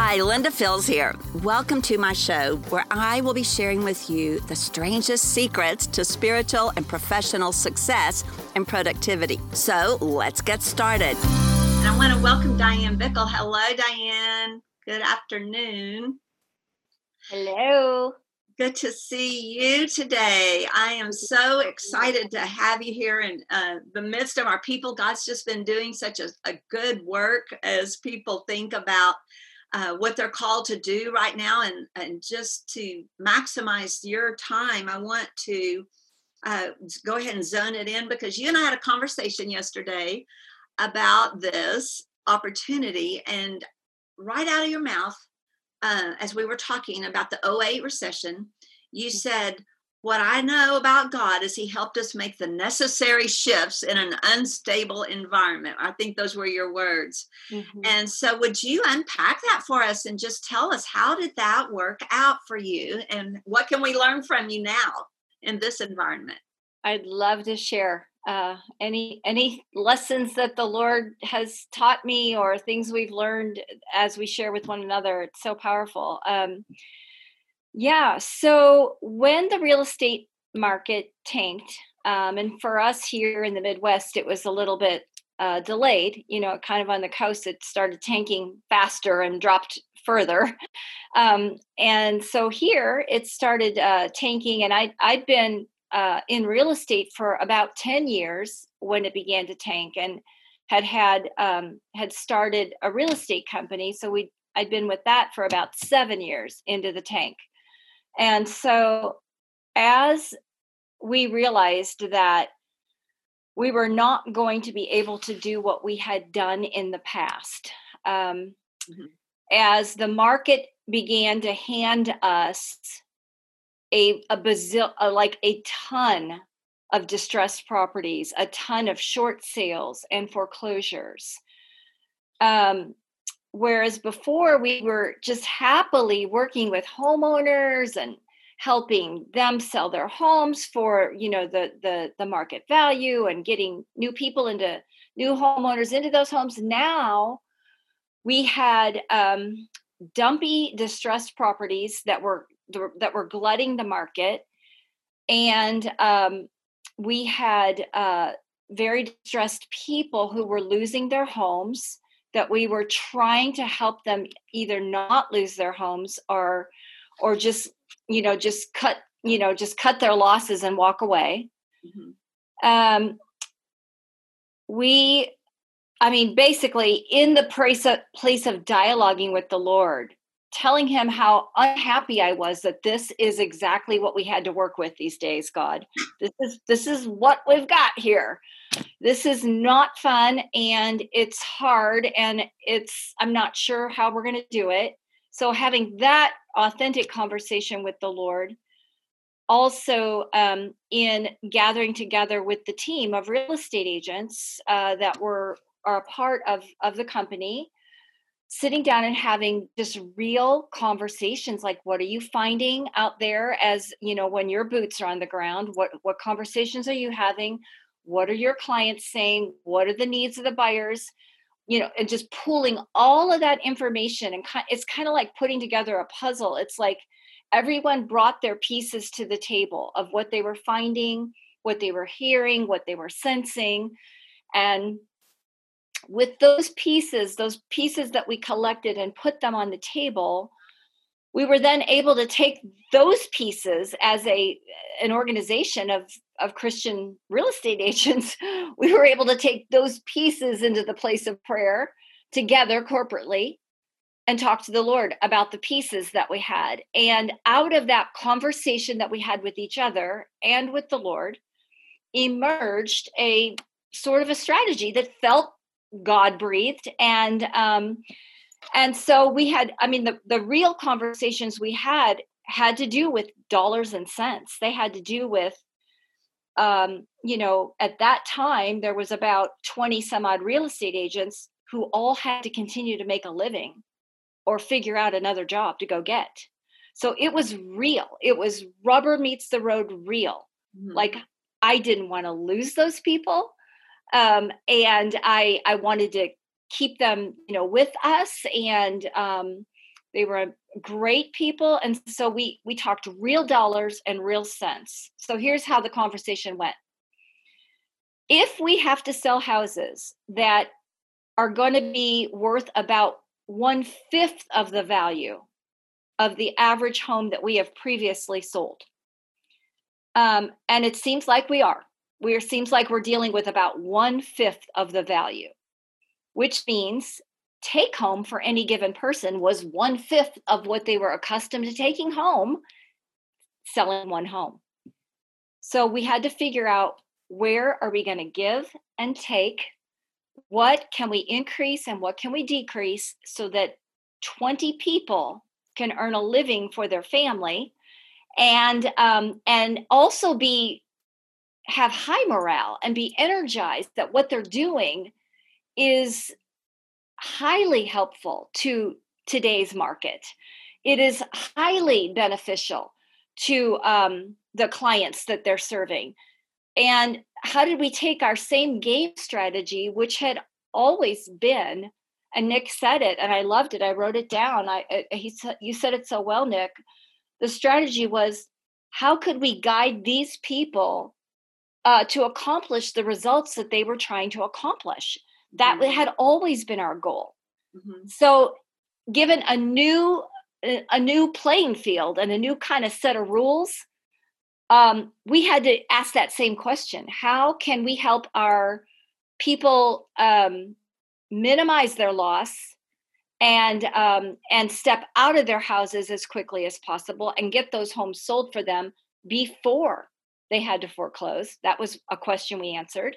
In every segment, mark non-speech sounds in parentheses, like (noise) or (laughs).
Hi, Linda Fields here. Welcome to my show where I will be sharing with you the strangest secrets to spiritual and professional success and productivity. So let's get started. And I want to welcome Diane Bickle. Hello, Diane. Good afternoon. Hello. Good to see you today. I am so excited to have you here in uh, the midst of our people. God's just been doing such a, a good work as people think about uh, what they're called to do right now and, and just to maximize your time, I want to uh, go ahead and zone it in because you and I had a conversation yesterday about this opportunity. And right out of your mouth, uh, as we were talking about the 08 recession, you mm. said, what I know about God is He helped us make the necessary shifts in an unstable environment. I think those were your words. Mm-hmm. And so, would you unpack that for us and just tell us how did that work out for you and what can we learn from you now in this environment? I'd love to share uh, any any lessons that the Lord has taught me or things we've learned as we share with one another. It's so powerful. Um, yeah. So when the real estate market tanked, um, and for us here in the Midwest, it was a little bit uh, delayed. You know, kind of on the coast, it started tanking faster and dropped further. (laughs) Um, and so here it started uh, tanking, and I, I'd been uh, in real estate for about 10 years when it began to tank and had had um, had started a real estate company so we i'd been with that for about seven years into the tank and so, as we realized that we were not going to be able to do what we had done in the past, um, mm-hmm. as the market began to hand us a a bazil a, like a ton of distressed properties, a ton of short sales and foreclosures. Um, whereas before we were just happily working with homeowners and helping them sell their homes for you know the the the market value and getting new people into new homeowners into those homes now we had um, dumpy distressed properties that were that were glutting the market. And um, we had uh, very distressed people who were losing their homes that we were trying to help them either not lose their homes or or just you know just cut you know just cut their losses and walk away. Mm-hmm. um we i mean basically in the place of, place of dialoguing with the lord telling him how unhappy i was that this is exactly what we had to work with these days god. This is this is what we've got here this is not fun and it's hard and it's i'm not sure how we're going to do it. So having that authentic conversation with the lord also um, in gathering together with the team of real estate agents uh, that were are a part of of the company sitting down and having just real conversations like what are you finding out there? as you know when your boots are on the ground what what conversations are you having what are your clients saying? What are the needs of the buyers? You know and just pulling all of that information and it's kind of like putting together a puzzle. It's like everyone brought their pieces to the table of what they were finding what they were hearing what they were sensing. And with those pieces those pieces that we collected and put them on the table we were then able to take those pieces as a an organization of of Christian real estate (laughs) agents, we were able to take those pieces into the place of prayer together corporately and talk to the Lord about the pieces that we had. And out of that conversation that we had with each other and with the Lord, emerged a sort of a strategy that felt God breathed and um, and so we had i mean the, the real conversations we had had to do with dollars and cents they had to do with um, you know at that time there was about 20 some odd real estate agents who all had to continue to make a living or figure out another job to go get. So it was real. It was rubber meets the road real. Mm-hmm. like i didn't want to lose those people um, and i i wanted to keep them you know with us and um, They were great people, and so we we talked real dollars and real cents. So here's how the conversation went. If we have to sell houses that are going to be worth about one fifth of the value of the average home that we have previously sold, um, and it seems like we are. We are, seems like we're dealing with about one fifth of the value, which means take home for any given person was one fifth of what they were accustomed to taking home selling one home. So we had to figure out where are we going to give and take? What can we increase and what can we decrease so that 20 people can earn a living for their family and um, and also be have high morale and be energized that what they're doing is highly helpful to today's market. It is highly beneficial to um, the clients that they're serving. And how did we take our same game strategy, which had always been, and Nick said it, and I loved it. I wrote it down. I uh, he said you said it so well, Nick. The strategy was how could we guide these people uh, to accomplish the results that they were trying to accomplish? That mm-hmm. had always been our goal. Mm-hmm. So, given a new a new playing field and a new kind of set of rules, um, we had to ask that same question: How can we help our people um, minimize their loss and um, and step out of their houses as quickly as possible and get those homes sold for them before they had to foreclose? That was a question we answered.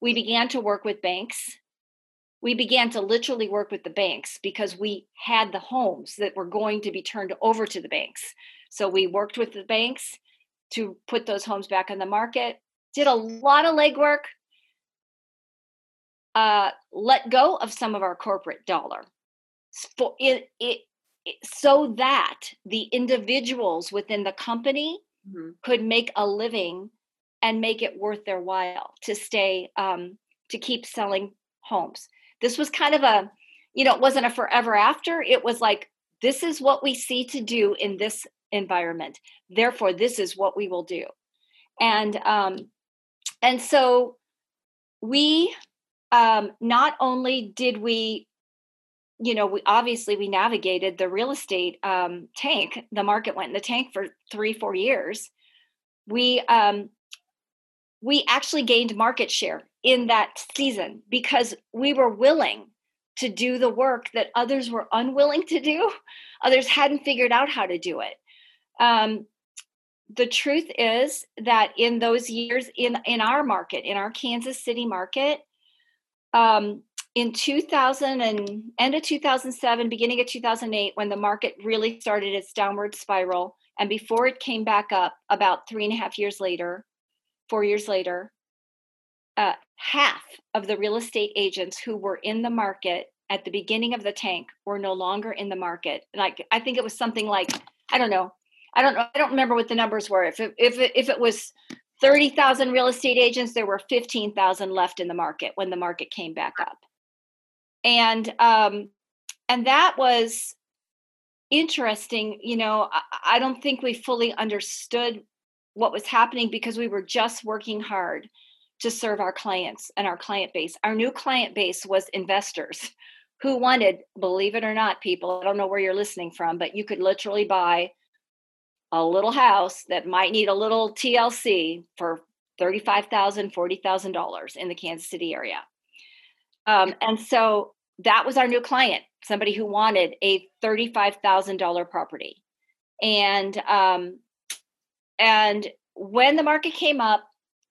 We began to work with banks we began to literally work with the banks because we had the homes that were going to be turned over to the banks. So we worked with the banks to put those homes back on the market, did a lot of legwork, uh, let go of some of our corporate dollar for it, it, it, so that the individuals within the company mm-hmm. could make a living and make it worth their while to stay um, to keep selling homes this was kind of a you know it wasn't a forever after. It was like this is what we see to do in this environment. Therefore this is what we will do. And um and so we um not only did we you know we obviously we navigated the real estate um tank the market went in the tank for 3 4 years. We um we actually gained market share in that season because we were willing to do the work that others were unwilling to do. (laughs) Others hadn't figured out how to do it. Um, the truth is that in those years in in our market, in our Kansas City market, um, in 2000 and end of 2007, beginning of 2008, when the market really started its downward spiral, and before it came back up about three and a half years later, four years later, uh, half of the real estate agents who were in the market at the beginning of the tank were no longer in the market. Like I think it was something like I don't know, I don't know, I don't remember what the numbers were. If it, if it, if it was thirty thousand real estate agents, there were fifteen thousand left in the market when the market came back up, and um, and that was interesting. You know, I, I don't think we fully understood what was happening because we were just working hard to serve our clients and our client base. Our new client base was investors (laughs) who wanted, believe it or not, people, I don't know where you're listening from, but you could literally buy a little house that might need a little TLC for $35,000, $40,000 in the Kansas City area. Um, and so that was our new client, somebody who wanted a $35,000 property. And um, and when the market came up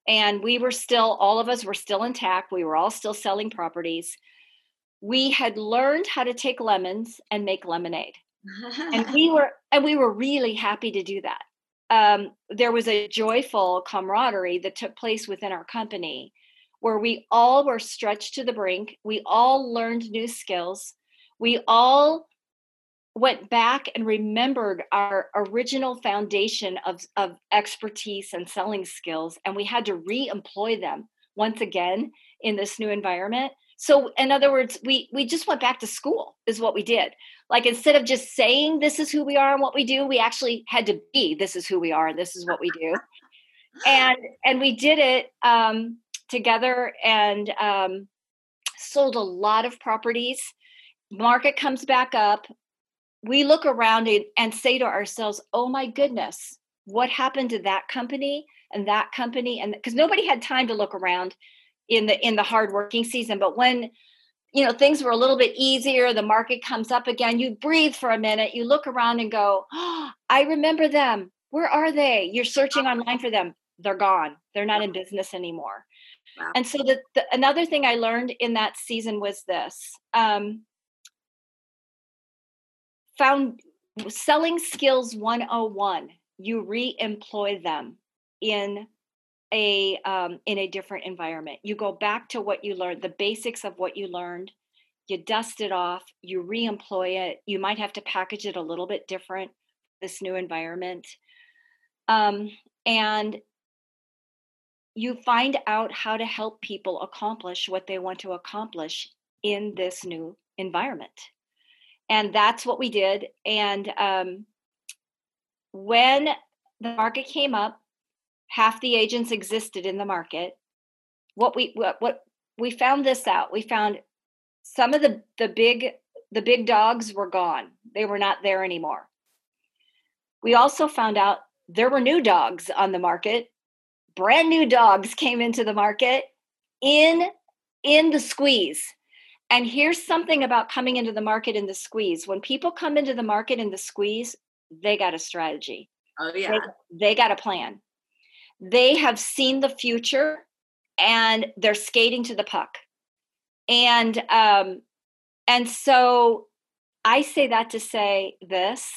and we were still, all of us were still intact, we were all still selling properties, we had learned how to take lemons and make lemonade. and (laughs) we were and we were really happy to do that. Um, there was a joyful camaraderie that took place within our company where we all were stretched to the brink. We all learned new skills. We all went back and remembered our original foundation of, of expertise and selling skills, and we had to re employ them once again in this new environment So in other words, we we just went back to school is what we did. Like instead of just saying this is who we are and what we do, we actually had to be this is who we are and this is what we do. and and we did it um, together and um, sold a lot of properties. Market comes back up. We look around and, say to ourselves, "Oh my goodness, what happened to that company and that company?" And because nobody had time to look around in the in the hard working season, but when you know things were a little bit easier the market comes up again you breathe for a minute you look around and go oh, i remember them. Where are they? You're searching online for them. They're gone. They're not in business anymore. Wow. and so the, the, another thing i learned in that season was this um, found selling skills 101 you re-employ them in a um, in a different environment. You go back to what you learned the basics of what you learned you dust it off you re-employ it. You might have to package it a little bit different this new environment. Um, and you find out how to help people accomplish what they want to accomplish in this new environment and that's what we did. And um, when the market came up half the agents existed in the market. What we what, what we found this out. We found some of the the big the big dogs were gone. They were not there anymore. We also found out there were new dogs on the market. Brand new dogs (laughs) came into the market in in the squeeze and here's something about coming into the market in the squeeze. When people come into the market in the squeeze they got a strategy. Oh yeah. they, they got a plan. They have seen the future and they're skating to the puck. And um and so i say that to say this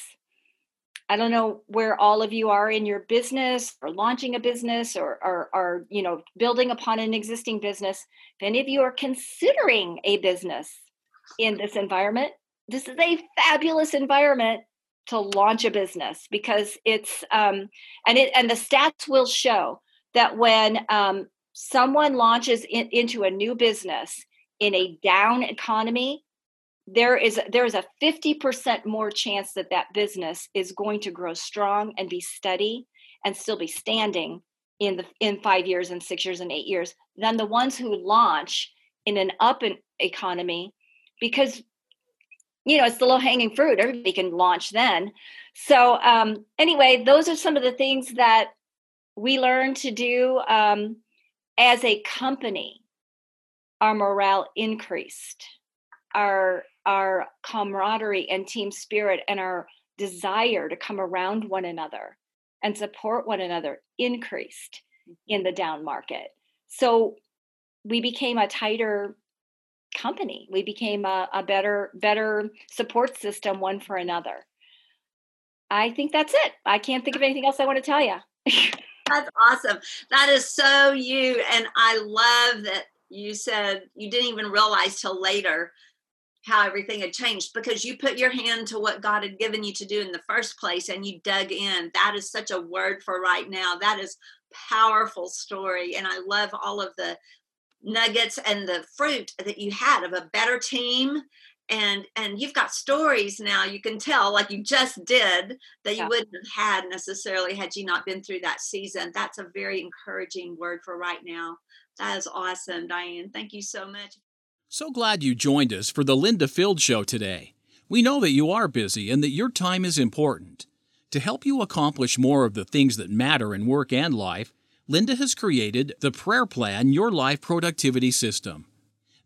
i don't know where all of you are in your business or launching a business or or, or you know building upon an existing business. If any of you are considering a business in this environment this is a fabulous environment to launch a business because it's um, and it and the stats will show that when um, someone launches in, into a new business in a down economy there is there is a 50% more chance that that business is going to grow strong and be steady and still be standing in the in 5 years and 6 years and 8 years than the ones who launch in an up economy because you know, it's the low hanging fruit. Everybody can launch then. So, um, anyway, those are some of the things that we learned to do um, as a company. Our morale increased, our our camaraderie and team spirit, and our desire to come around one another and support one another increased in the mm-hmm. down market. So we became a tighter company. We became a, a better better support system one for another. I think that's it. I can't think of anything else I want to tell you. (laughs) that's awesome. That is so you. And I love that you said you didn't even realize till later how everything had changed because you put your hand to what God had given you to do in the first place and you dug in. That is such a word for right now. That is powerful story and I love all of the nuggets and the fruit that you had of a better team and and you've got stories now you can tell like you just did that you yeah. wouldn't have had necessarily had you not been through that season that's a very encouraging word for right now that is awesome diane thank you so much so glad you joined us for the linda field show today we know that you are busy and that your time is important to help you accomplish more of the things that matter in work and life Linda has created the Prayer Plan Your Life Productivity System.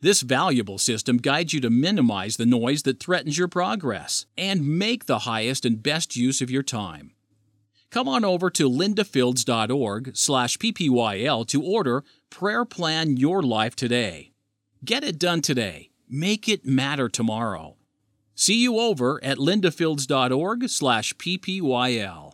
This valuable system guides you to minimize the noise that threatens your progress and make the highest and best use of your time. Come on over to lindafields.org slash ppyl to order Prayer Plan Your Life today. Get it done today. Make it matter tomorrow. See you over at lindafields.org slash ppyl.